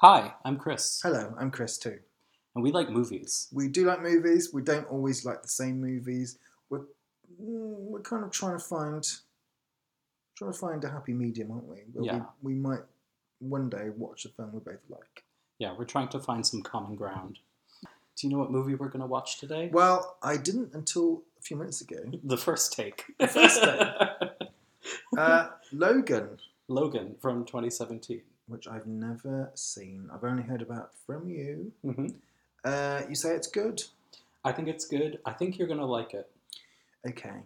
Hi, I'm Chris, Hello, I'm Chris too. and we like movies. We do like movies. We don't always like the same movies. We're mm, we're kind of trying to find trying to find a happy medium, aren't we? Where Yeah. We, we might one day watch a film we both like. Yeah, we're trying to find some common ground. Do you know what movie we're going to watch today? Well, I didn't until a few minutes ago. The first take. The first take. Uh, Logan, Logan from 2017. Which I've never seen. I've only heard about from you. hmm Uh, you say it's good. I think it's good. I think you're going to like it. Okay,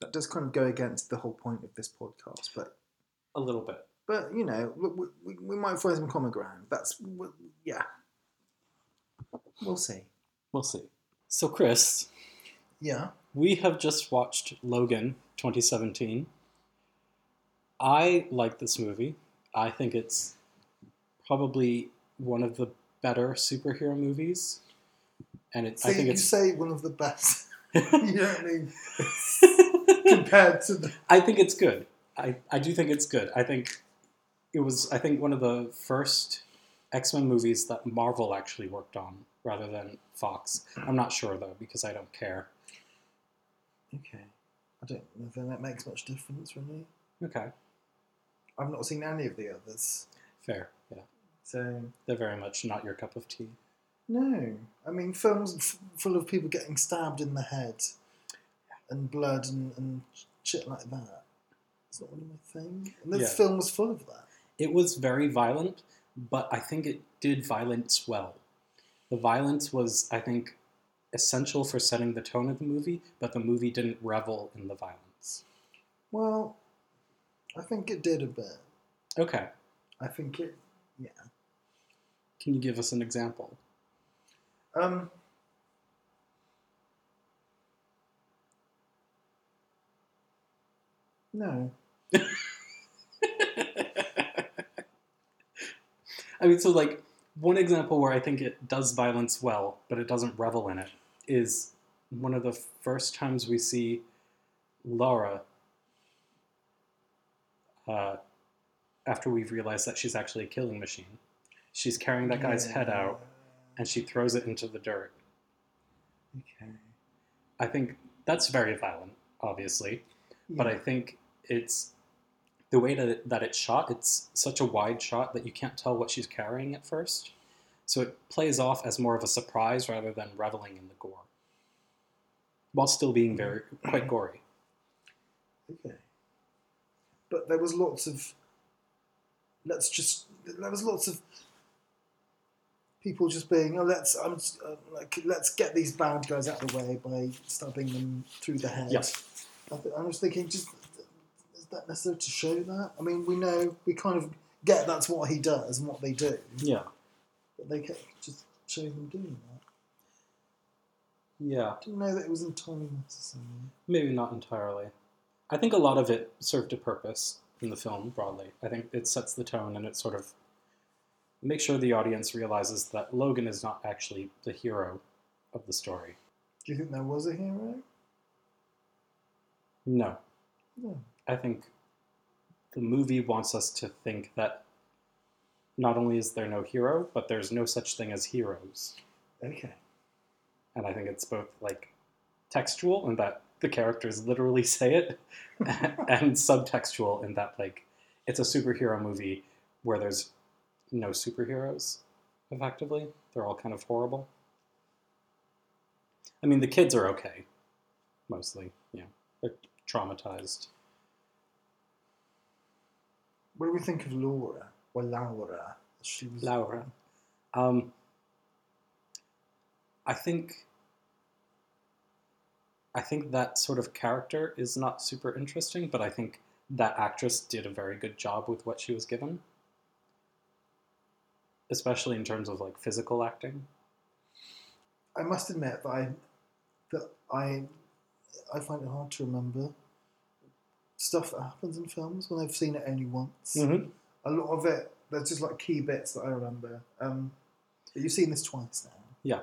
that does kind of go against the whole point of this podcast, but A little bit. But you know, we, we, we might find some common ground. That's yeah. We'll see. We'll see. So, Chris, Yeah. we have just watched Logan 2017. I like this movie. I think it's probably one of the better superhero movies. And it, See, I think you it's say one of the best. you know what I mean compared to the. I think it's good. I, I do think it's good. I think it was I think one of the first X Men movies that Marvel actually worked on rather than Fox. I'm not sure though because I don't care. Okay. I don't know if that makes much difference, really. Okay, I've not seen any of the others, fair. Yeah, so they're very much not your cup of tea. no. I mean, films f- full of people getting stabbed in the head, and blood and, and shit like that. It's not really my thing. And this Yeah. film was full of that. It was very violent, but I think it did violence well. The violence was, I think, essential for setting the tone of the movie, but the movie didn't revel in the violence. Well, I think it did a bit. Okay, I think it, yeah. can you give us an example? Um, no. I mean, so like one example where I think it does violence well, but it doesn't revel in it, is one of the first times we see Laura uh, after we've realized that she's actually a killing machine. She's carrying that guy's head out and she throws it into the dirt. Okay. I think that's very violent, obviously, but I think it's the way that it, that it's shot. It's such a wide shot that you can't tell what she's carrying at first, so it plays off as more of a surprise rather than reveling in the gore, while still being very quite gory. Okay. But there was lots of. Let's just. There was lots of people just being, oh, let's, I'm, uh, like, let's get these bad guys out of the way by stabbing them through the head. Yes. I, th- I was thinking, just is that necessary to show that? I mean, we know we kind of get that's what he does and what they do, Yeah, but they kept just showing them doing that. yeah, Didn't know that it was entirely necessary. maybe not entirely. I think a lot of it served a purpose in the film broadly. I think it sets the tone and it sort of makes sure the audience realizes that Logan is not actually the hero of the story. Do you think there was a hero? No, No. I think the movie wants us to think that not only is there no hero, but there's no such thing as heroes. Okay. And I think it's both like textual and that the characters literally say it, and subtextual in that like it's a superhero movie where there's no superheroes. Effectively, they're all kind of horrible. I mean, the kids are okay, mostly. Yeah, they're traumatized. What do we think of Laura? Well, Laura. She was. Laura. Um, I think. I think that sort of character is not super interesting, but I think that actress did a very good job with what she was given, especially in terms of like physical acting. I must admit that I that I I find it hard to remember stuff that happens in films when I've seen it only once. Mm-hmm. A lot of it, there's just like key bits that I remember. Um, but you've seen this twice now. Yeah.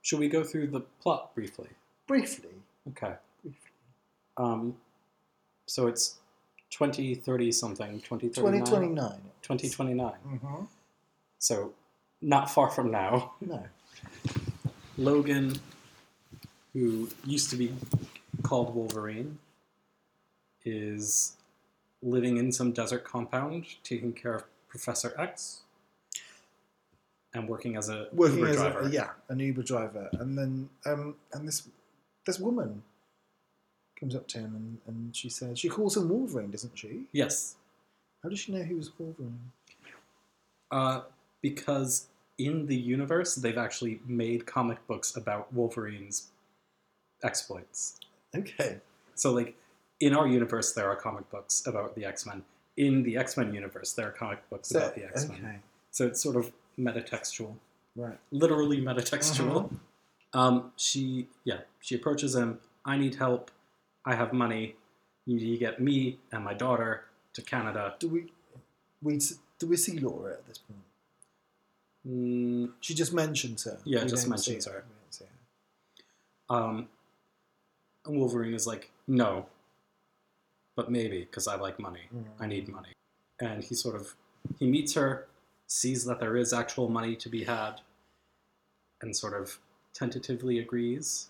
Should we go through the plot briefly? Briefly. Okay. Um, so it's 2030 something, 2039? 2029. 2029. Mm-hmm. So not far from now, No. Logan, who used to be called Wolverine, is living in some desert compound, taking care of Professor X, and working as a Working Uber as driver. a yeah, an Uber driver, and then um, and this this woman comes up to him and, and she says she calls him Wolverine, doesn't she? Yes, How does she know he was Wolverine? uh, because in the universe they've actually made comic books about Wolverine's exploits. Okay. So, like, in our universe, there are comic books about the X Men. In the X Men universe, there are comic books So, about the X Men. okay. So it's sort of metatextual, Right. literally metatextual. Uh-huh. Um, she, yeah, she approaches him. I need help. I have money. You need to get me and my daughter to Canada. Do we we do we see Laura at this point? Mm, She just mentions her. Yeah, We just mentions her. We don't see her. um, and Wolverine is like, no, but maybe because I like money. I need money. And he sort of he meets her, sees that there is actual money to be had, and sort of tentatively agrees.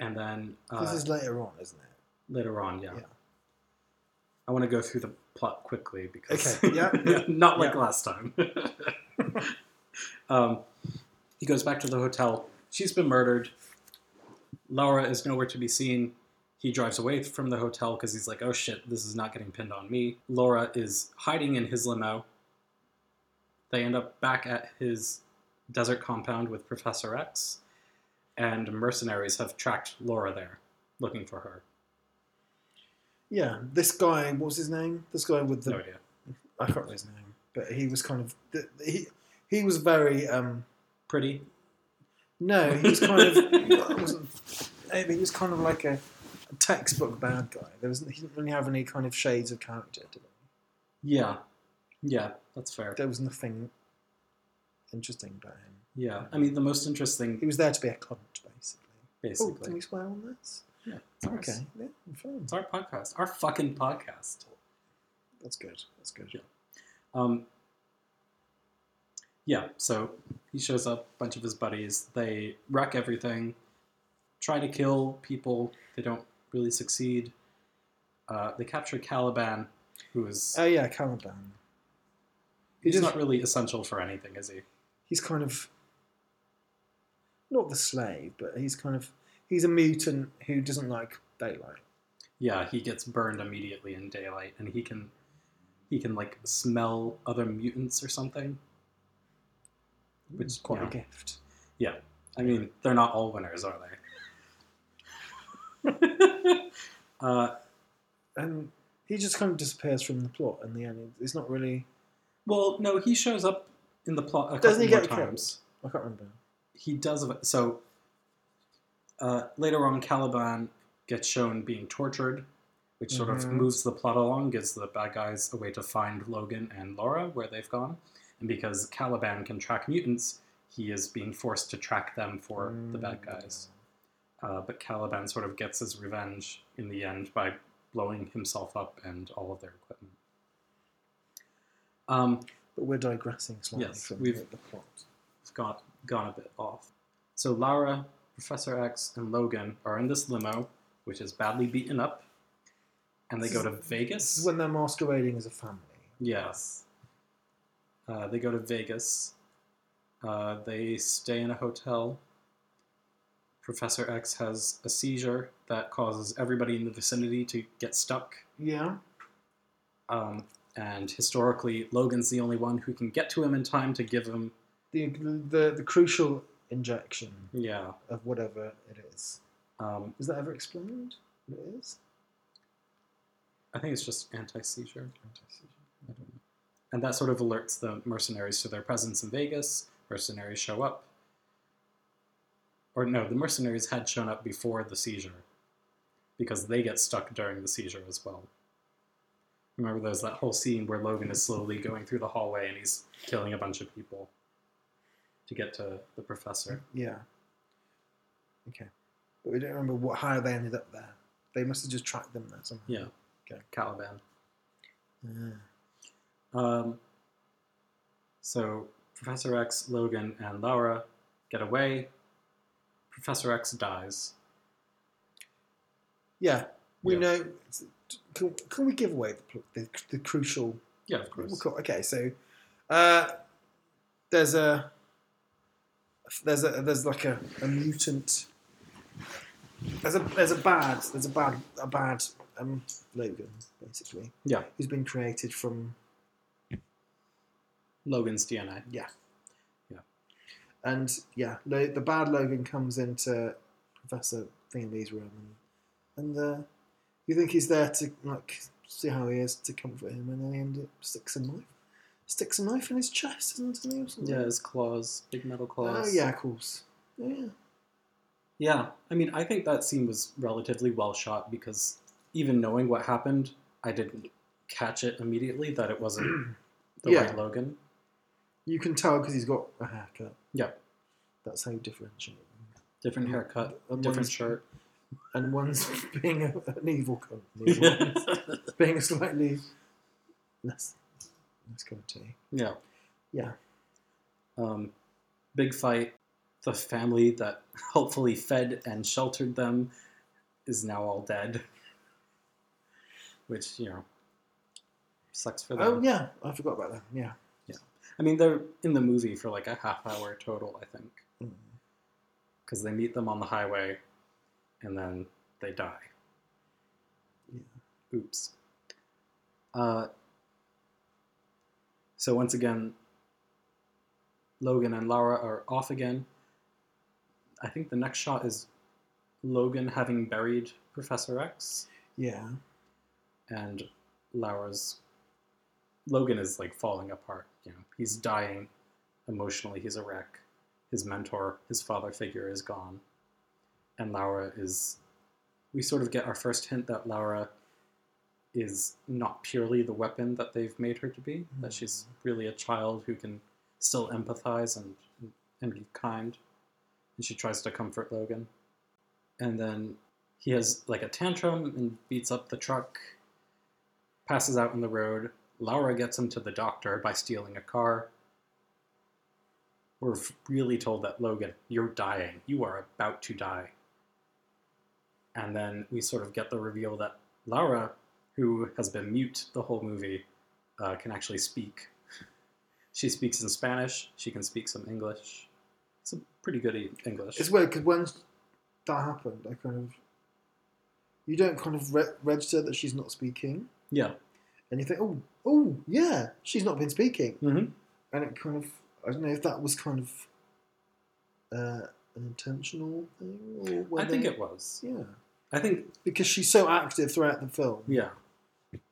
And then uh, This is later on, isn't it? later on, yeah. Yeah. I want to go through the plot quickly because Okay, yeah, not like yeah. last time. um, he goes back to the hotel. She's been murdered. Laura is nowhere to be seen. He drives away from the hotel because he's like, oh shit, this is not getting pinned on me. Laura is hiding in his limo. They end up back at his desert compound with Professor X, and mercenaries have tracked Laura there, looking for her. Yeah. This guy, what was his name? This guy with the No idea. I can't remember his name, but he was kind of. He, he was very um Pretty. no he was kind of I wasn't he was kind of like a, a textbook bad guy. There was he didn't really have any kind of shades of character. Did he? Yeah. Yeah, that's fair. There was nothing interesting about him. Yeah. I mean, the most interesting, He was there to be a cunt, basically. Oh, basically. can we swear on this? yeah, it's ours. Okay, yeah, fine. It's our podcast. Our fucking podcast. That's good. That's good. Yeah. Um, yeah, so he shows up, a bunch of his buddies. They wreck everything, try to kill people. They don't really succeed. Uh, they capture Caliban, who is. Oh yeah, Caliban. He he's not really essential for anything, is he? He's kind of not the slave, but he's kind of he's a mutant who doesn't like daylight. Yeah, he gets burned immediately in daylight, and he can. He can like smell other mutants or something. Which, is quite yeah. a gift. Yeah, I mean, they're not all winners, are they? uh, And he just kind of disappears from the plot in the end. It's not really. well, no, he shows up in the plot a Doesn't couple he more get killed? times. I can't remember. He does. So uh, later on, Caliban gets shown being tortured, which sort of Mhm. moves the plot along, gives the bad guys a way to find Logan and Laura where they've gone. And because Caliban can track mutants, he is being forced to track them for the bad Mm. guys. Uh, but Caliban sort of gets his revenge in the end by blowing himself up and all of their equipment. Um, But we're digressing slightly Yes, from we've- the, the plot. it's gone, gone a bit off. So Laura, Professor X, and Logan are in this limo, which is badly beaten up, and they This go to This Vegas. is when they're masquerading as a family. Yes. Uh, they go to Vegas. Uh, they stay in a hotel. Professor X has a seizure that causes everybody in the vicinity to get stuck. Yeah. Um, and historically, Logan's the only one who can get to him in time to give him, The, the the crucial injection yeah. of whatever it is. Um, Is that ever explained? What it is? I think it's just anti seizure. I don't know. And that sort of alerts the mercenaries to their presence in Vegas. Mercenaries show up. Or no, the mercenaries had shown up before the seizure because they get stuck during the seizure as well. Remember, there's that whole scene where Logan is slowly going through the hallway and he's killing a bunch of people to get to the professor. Yeah. Okay. But we don't remember what how they ended up there. They must have just tracked them there somehow. Yeah. Okay. Caliban. Ah. Um, so Professor X, Logan, and Laura get away. Professor X dies. Yeah, we Yeah. know. Can, can we give away the, the, the crucial? Yeah, of course. Cool. Okay, so uh, there's a there's a there's like a, a mutant. There's a there's a bad there's a bad a bad um, Logan basically Yeah, who's been created from Logan's DNA. yeah Yeah. and yeah the bad Logan comes into Professor Thingamy's room and and uh, you think he's there to like see how he is to comfort him and then he end up sticks a knife sticks a knife in his chest isn't or? Yeah, his claws, big metal oh, claws. Oh yeah, of course. Yeah. Yeah, I mean, I think that scene was relatively well shot because even knowing what happened, I didn't catch it immediately that it wasn't the Yeah. right Logan. You can tell because he's got a haircut. Yeah. That's how you differentiate. Different haircut, different shirt. And one's being a, an evil other one's being a slightly less less tea. yeah. Yeah. Um, big fight. The family that helpfully fed and sheltered them is now all dead. Which, you know, sucks for them. Oh yeah, I forgot about that. Yeah. Yeah. I mean, they're in the movie for like a half hour total, I think. Mm. Because they meet them on the highway and then they die. Yeah. Oops. Uh, so once again, Logan and Laura are off again. I think the next shot is Logan having buried Professor X, Yeah. and Laura's. Logan is like falling apart. You know, he's dying emotionally. He's a wreck. His mentor, his father figure, is gone, and Laura is. We sort of get our first hint that Laura is not purely the weapon that they've made her to be. That hmm. she's really a child who can still empathize and and be kind. And she tries to comfort Logan, and then he has like a tantrum and beats up the truck. Passes out on the road. Laura gets him to the doctor by stealing a car. We're really told that Logan, you're dying. You are about to die. And then we sort of get the reveal that Laura, who has been mute the whole movie, uh, can actually speak. She speaks in Spanish. She can speak some English. It's a pretty good e- English. It's weird because when that happened, I kind of you don't kind of re- register that she's not speaking, yeah. and you think, oh, oh, yeah, she's not been speaking. hmm and it kind of I don't know if that was kind of uh, an intentional thing or I think it was. yeah I think, because she's so active throughout the film yeah.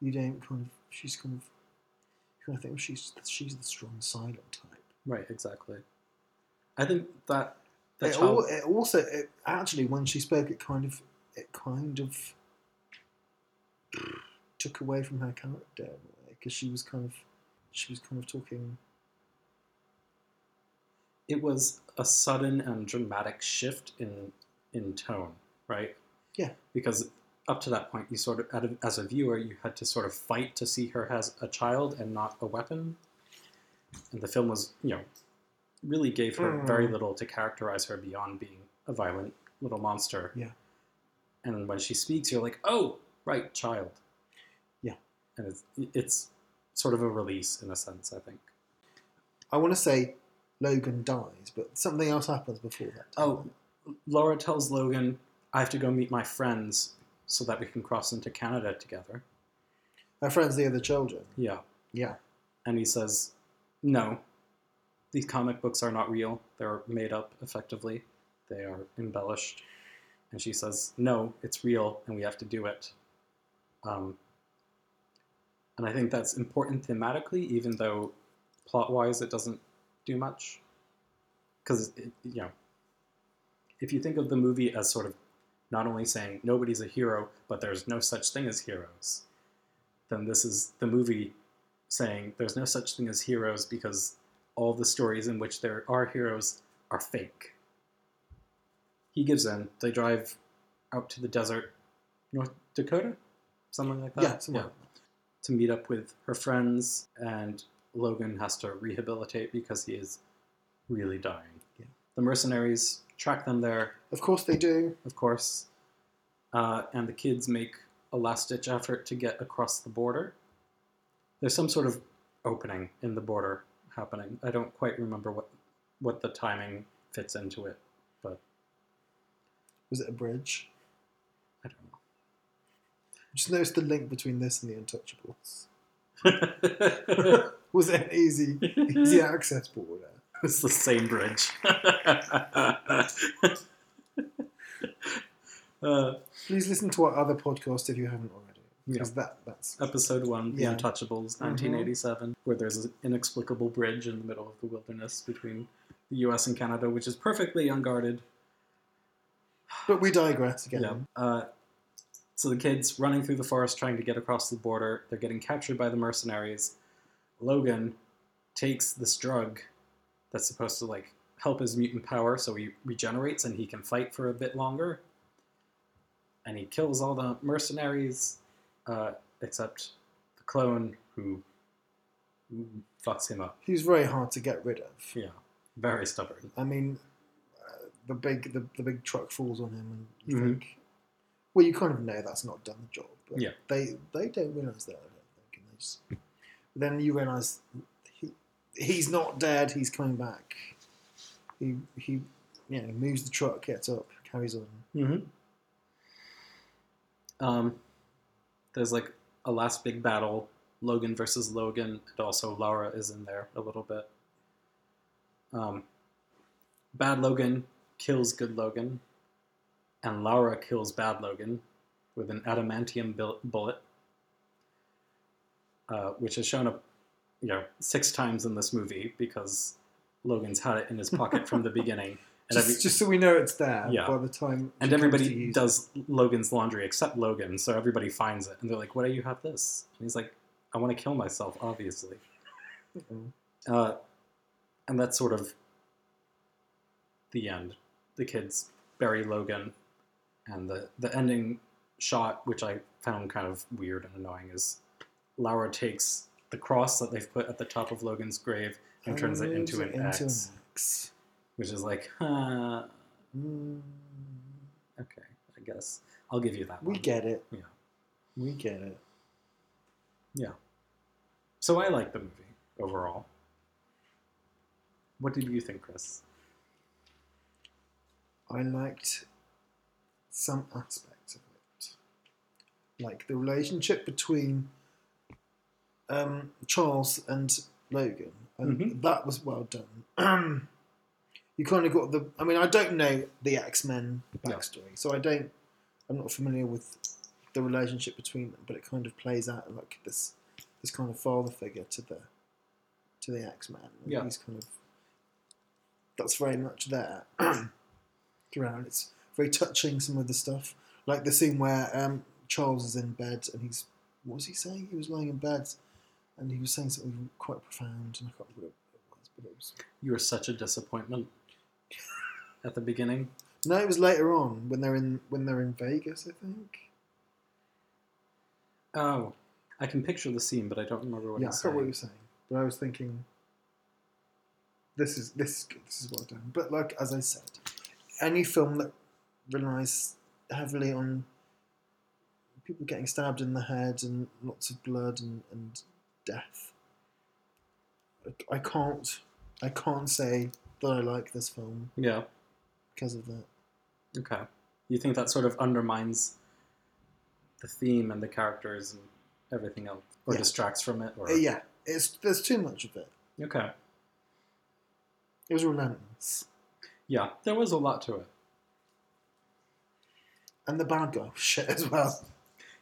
you don't kind of she's kind of you kind of think well, she's she's the strong silent type Right, exactly. I think that the it, child. al- it also it, actually when she spoke it kind of it kind of took away from her character because she was kind of she was kind of talking it was a sudden and dramatic shift in in tone, right? Yeah. Because up to that point, you sort of, as a viewer, you had to sort of fight to see her as a child and not a weapon. And the film was, you know, really gave her very Mm. little to characterize her beyond being a violent little monster. Yeah. And when she speaks, you're like, oh, right, child. Yeah. And it's it's sort of a release in a sense, I think. I want to say Logan dies but something else happens before that Oh, Laura tells Logan, I have to go meet my friends so that we can cross into Canada together. My friends the other children Yeah. yeah And he says, No, these comic books are not real. They're made up effectively, they are embellished. And she says, No, it's real and we have to do it. Um, and I think that's important thematically, even though plot wise it doesn't do much. Because, you know, if you think of the movie as sort of not only saying nobody's a hero, but there's no such thing as heroes, then this is the movie saying there's no such thing as heroes because all the stories in which there are heroes are fake. He gives in. They drive out to the desert, North Dakota, something like that. yeah, somewhere. to meet up with her friends, and Logan has to rehabilitate because he is really dying. Yeah. The mercenaries track them there, Of course they do. of course, uh, and the kids make a last ditch effort to get across the border. There's some sort of opening in the border happening. I don't quite remember what what the timing fits into it, but Was it a bridge? I don't know. Just notice the link between this and the Untouchables. Was it an easy, easy access border? the same bridge. uh, Please listen to our other podcast if you haven't already, yeah. that that's Episode one, The Yeah. Untouchables, Mhm. 1987, where there's an inexplicable bridge in the middle of the wilderness between the U.S. and Canada, which is perfectly unguarded. But we digress again. Yeah. Uh, so the kids running through the forest trying to get across the border, they're getting captured by the mercenaries. Logan takes this drug that's supposed to like help his mutant power, so he regenerates and he can fight for a bit longer. And he kills all the mercenaries, uh, except the clone who, fucks him up. He's very hard to get rid of. Yeah, very stubborn. I mean, uh, the big the, the big truck falls on him, and you Mhm. think, well, you kind of know that's not done the job. But Yeah. they they don't realize that. I don't think, and they just, then you realize he's not dead. He's coming back. He he you know moves the truck, gets up, carries on. Mm-hmm. Um, there's like a last big battle, Logan versus Logan, and also Laura is in there a little bit. Um, bad Logan kills good Logan, and Laura kills bad Logan with an adamantium bullet, uh, which has shown up, you know, six times in this movie because Logan's had it in his pocket from the beginning. And Just, every- just so we know it's there Yeah. by the time. and she comes to everybody does Logan's laundry except Logan, so everybody finds it, and they're like, "Why do you have this?" And he's like, "I want to kill myself, obviously." it. Uh, and that's sort of the end. The kids bury Logan, and the the ending shot, which I found kind of weird and annoying, is Laura takes the cross that they've put at the top of Logan's grave and turns it into an into X, an X. which is like, huh, Mm, okay, I guess I'll give you that. we one. get it. Yeah. We get it. Yeah. So I like the movie overall. What did you think, Chris? I liked some aspects of it, like the relationship between um, Charles and Logan, and Mhm. that was well done. you kind of got the. I mean, I don't know the X Men backstory, so I don't. I'm not familiar with the relationship between them, but it kind of plays out like this this kind of father figure to the to the X Men. Yeah. he's kind of that's very much there throughout. It's very touching. Some of the stuff, like the scene where um, Charles is in bed and he's what was he saying? He was lying in bed and he was saying something quite profound, and I can't remember what it was, but it was You were such a disappointment at the beginning. no, it was later on when they're in when they're in Vegas, I think. Oh, I can picture the scene, but I don't remember what yeah, I he's what saying. he was saying, but I was thinking, this is this is good, this is well done. But like as I said, any film that relies heavily on people getting stabbed in the head and lots of blood and, and death, I- I can't I can't say that I like this film Yeah. because of that. Okay. You think that sort of undermines the theme and the characters and everything else, or Yeah. distracts from it, or Uh, yeah, it's there's too much of it. okay. It was relentless, Yeah, there was a lot to it. and the bad guy was shit as well.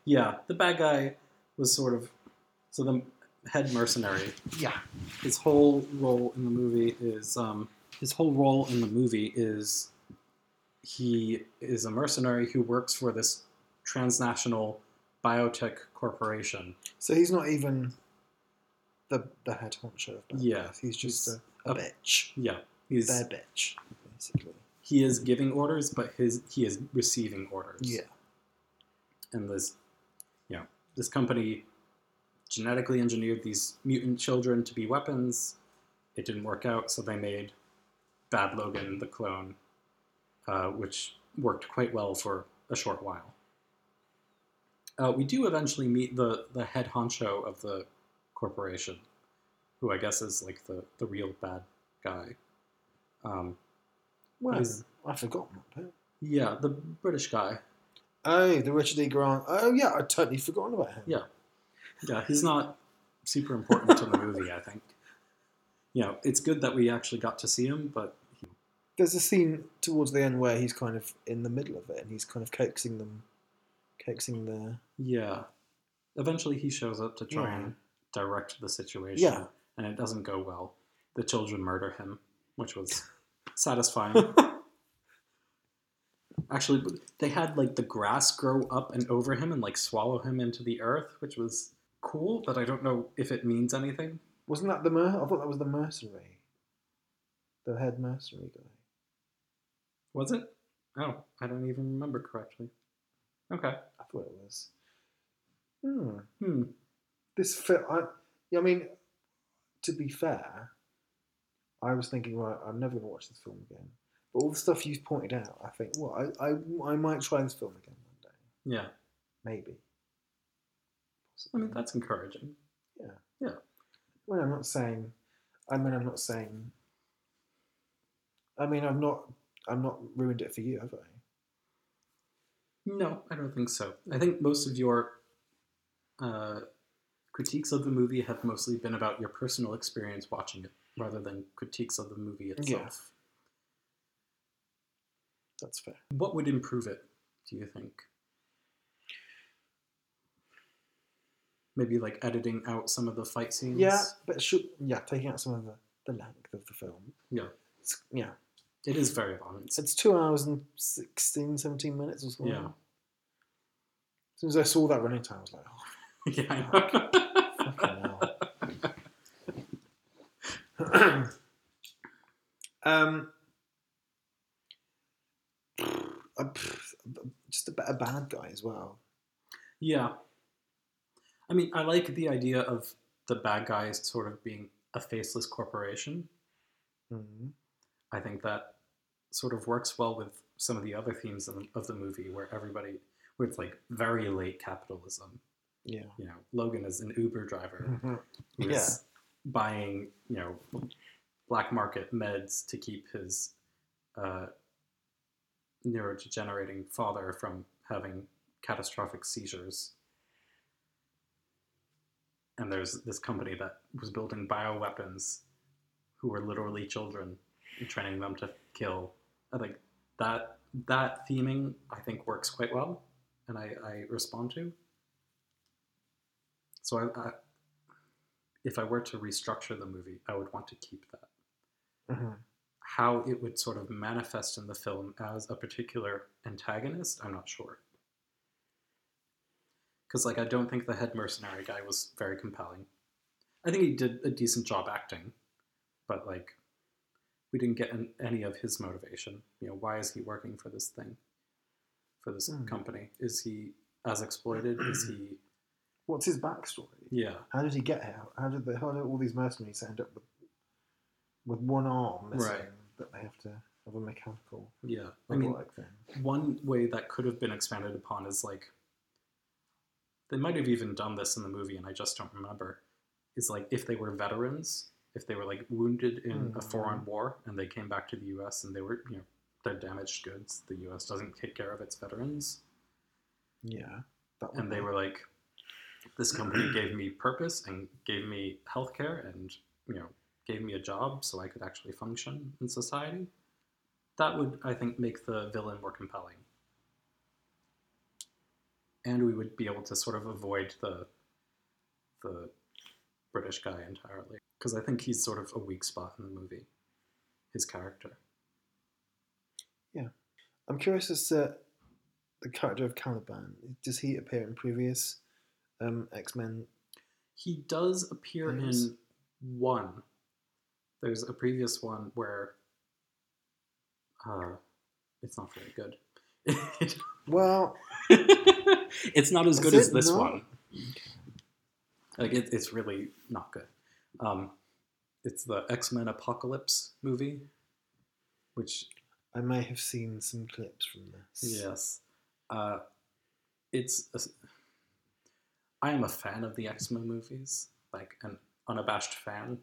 Yeah, the bad guy was sort of so the head mercenary. Yeah, His whole role in the movie is um, his whole role in the movie is he is a mercenary who works for this transnational biotech corporation. so he's not even the the head honcho of bad Yeah, guys. He's just he's a, a a- bitch. Yeah, he's Their bitch, basically. he is giving orders, but his he is receiving orders. Yeah. and this, you know, this company genetically engineered these mutant children to be weapons. It didn't work out, so they made Bad Logan the clone, uh, which worked quite well for a short while. Uh, we do eventually meet the, the head honcho of the corporation, who I guess is like the, the real bad guy. Um, Well, forgotten that yeah, the British guy. Oh, the Richard E. Grant. Oh, yeah, I'd totally forgotten about him. Yeah. Yeah, he's not super important to the movie, I think. You know, it's good that we actually got to see him, but There's a scene towards the end where he's kind of in the middle of it and he's kind of coaxing them, coaxing the. yeah. Eventually he shows up to try Yeah. and direct the situation. Yeah. And it doesn't go well. The children murder him, which was satisfying. Actually, they had like the grass grow up and over him and like swallow him into the earth, which was cool, but I don't know if it means anything. Wasn't that the mer? I thought that was the mercenary. The head mercenary guy. Was it? Oh, I don't even remember correctly. Okay. I thought it was. Hmm. Hmm. This film. I, yeah, I mean, to be fair, I was thinking, right, I'm never going to watch this film again. But all the stuff you've pointed out, I think, well, I, I, I might try this film again one day. Yeah. Maybe. I mean, that's encouraging. Yeah. Yeah. Well, I'm not saying. I mean, I'm not saying. I mean, I'm not. I'm not ruined it for you, have I? No, I don't think so. I think most of your uh, critiques of the movie have mostly been about your personal experience watching it, rather than critiques of the movie itself. That's fair. What would improve it, do you think? Maybe like editing out some of the fight scenes? Yeah, but should yeah, taking out some of the, the length of the film. Yeah. It's, yeah, It is very long. It's, it's two hours and 16, 17 minutes or something. Yeah. As soon as I saw that running time, I was like, oh, yeah, I know. fucking hell. um, just a better bad guy as well. Yeah. I mean, I like the idea of the bad guys sort of being a faceless corporation. Mm-hmm. I think that sort of works well with some of the other themes of, of the movie where everybody, where it's like very late capitalism. Yeah. You know, Logan is an Uber driver Mhm. who's Yeah. buying, you know, black market meds to keep his uh, neurodegenerating father from having catastrophic seizures. And there's this company that was building bioweapons who were literally children and training them to kill. I think that that theming I think works quite well and I, I respond to. So I, I if I were to restructure the movie, I would want to keep that. Mhm. How it would sort of manifest in the film as a particular antagonist, I'm not sure. Because, like, I don't think the head mercenary guy was very compelling. I think he did a decent job acting, but, like, we didn't get an, any of his motivation. You know, why is he working for this thing, for this Hmm. company? Is he as exploited? is he, What's his backstory? yeah. How did he get here? How did they, how did all these mercenaries end up with with one arm missing Right. that they have to have a mechanical Yeah, I mean, thing? one way that could have been expanded upon is like they might have even done this in the movie and i just don't remember is like if they were veterans if they were like wounded in a Mhm. foreign war and they came back to the us and they were you know they're damaged goods the us doesn't take care of its veterans. Yeah, and they be- were like this company gave me purpose and gave me healthcare and you know gave me a job so i could actually function in society. That would i think make the villain more compelling and we would be able to sort of avoid the the british guy entirely because i think he's sort of a weak spot in the movie his character Yeah, I'm curious as to the character of Caliban. Does he appear in previous um, X Men? He does appear in one. There's a previous one where uh, it's not very good. Well, it's not as good as this not? one. Like it, it's really not good. Um, it's the X Men Apocalypse movie, which I may have seen some clips from this. yes, uh, it's. A, I am a fan of the X Men movies, like an unabashed fan.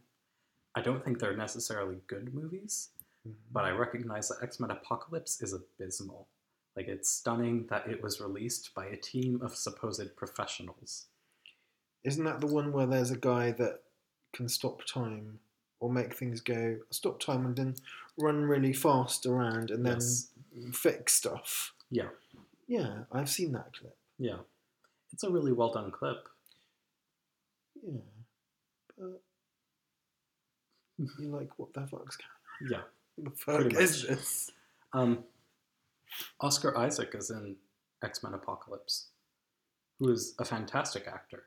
I don't think they're necessarily good movies, Mhm. but I recognize that X Men Apocalypse is abysmal. Like it's stunning that it was released by a team of supposed professionals. Isn't that the one where there's a guy that can stop time or make things go stop time and then run really fast around and then Yes. fix stuff? Yeah, Yeah, I've seen that clip. yeah, it's a really well done clip. Yeah, but you're like, what the fuck's going on? Yeah. the fuck is this? Um, Oscar Isaac is in X Men Apocalypse, who is a fantastic actor.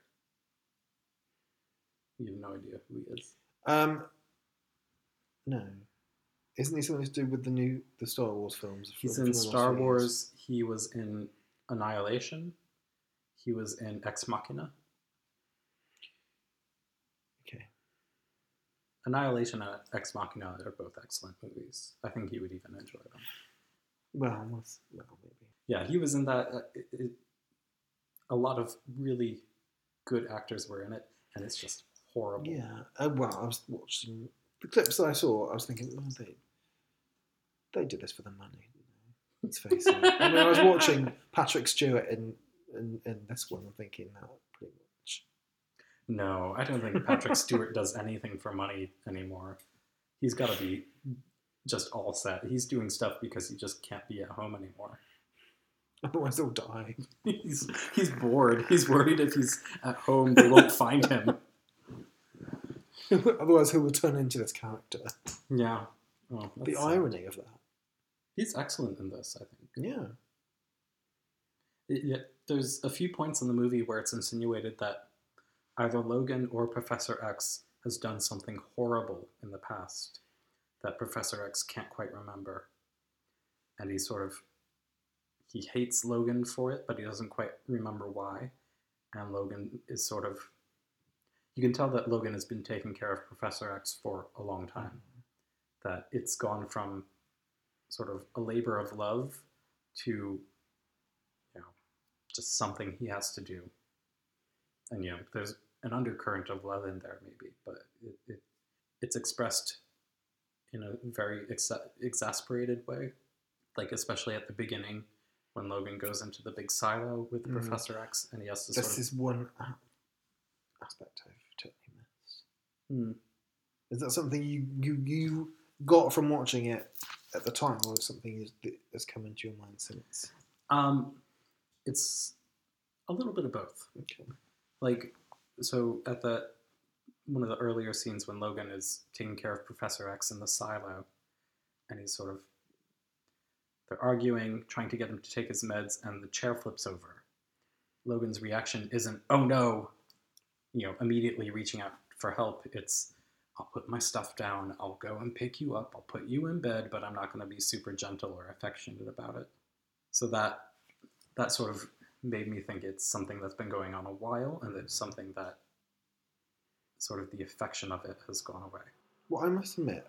You have no idea who he is. Um, no, isn't he something to do with the new the Star Wars films? He's in Star? Wars. He was in Annihilation. He was in Ex Machina. Okay, Annihilation and Ex Machina are both excellent movies. I think you would even enjoy them. Well, what's- well, maybe. Yeah, he was in that. Uh, it, it, a lot of really good actors were in it, and it's just horrible. Yeah. Uh, well, I was watching the clips that I saw. I was thinking, oh, they they did this for the money. Let's face it. I mean, I was watching Patrick Stewart in in, in this one. I'm thinking that pretty much. No, I don't think Patrick Stewart does anything for money anymore. He's got to be just all set. He's doing stuff because he just can't be at home anymore. Otherwise, he'll die. He's he's bored. He's worried if he's at home they won't find him. Otherwise, who will turn into this character? Yeah. Oh, The irony of that. He's excellent in this, I think. Yeah. It, yet there's a few points in the movie where it's insinuated that either Logan or Professor X has done something horrible in the past that Professor X can't quite remember. And he sort of he hates Logan for it, but he doesn't quite remember why. And Logan is sort of you can tell that Logan has been taking care of Professor X for a long time. That it's gone from sort of a labor of love to you know just something he has to do and you know there's an undercurrent of love in there maybe but it, it it's expressed in a very exa- exasperated way like especially at the beginning when logan goes into the big silo with Mhm. professor x and he has to This sort of is one aspect I've totally missed. Hmm. Is that something you, you you got from watching it at the time, or something that has come into your mind since? um it's a little bit of both Okay. like so at the one of the earlier scenes when Logan is taking care of Professor X in the silo, and he's sort of they're arguing, trying to get him to take his meds, and the chair flips over. Logan's reaction isn't "Oh no," you know, immediately reaching out for help. It's I'll put my stuff down, I'll go and pick you up, I'll put you in bed, but I'm not going to be super gentle or affectionate about it. So that that sort of made me think it's something that's been going on a while and it's something that sort of the affection of it has gone away. Well, I must admit,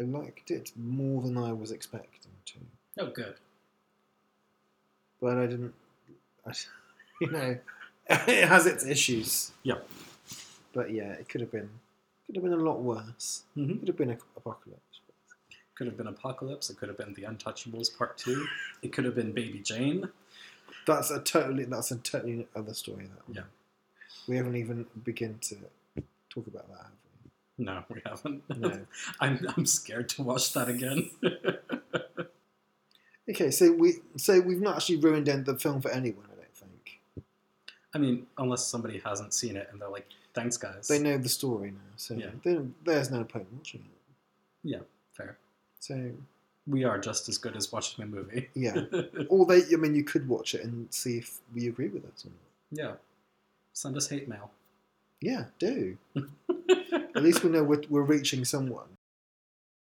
I liked it more than I was expecting to, Oh, good. but I didn't. I, you know, it has its issues. Yeah. But yeah, it could have been could have been a lot worse. Mm-hmm. Could have been a apocalypse. Could have been Apocalypse. It could have been The Untouchables Part Two. It could have been Baby Jane. That's a totally that's a totally other story. That one. Yeah. We haven't even begin to talk about that, have we? No, we haven't. No. I'm I'm scared to watch that again. okay, so we so we've not actually ruined the film for anyone. I don't think I mean, unless somebody hasn't seen it and they're like, "Thanks, guys." they know the story now, so Yeah. they- there's no point in watching it. Yeah, fair. So We are just as good as watching a movie. yeah, or they I mean you could watch it and see if we agree with it or not. yeah. Send us hate mail. Yeah, do. At least we know we're, we're reaching someone.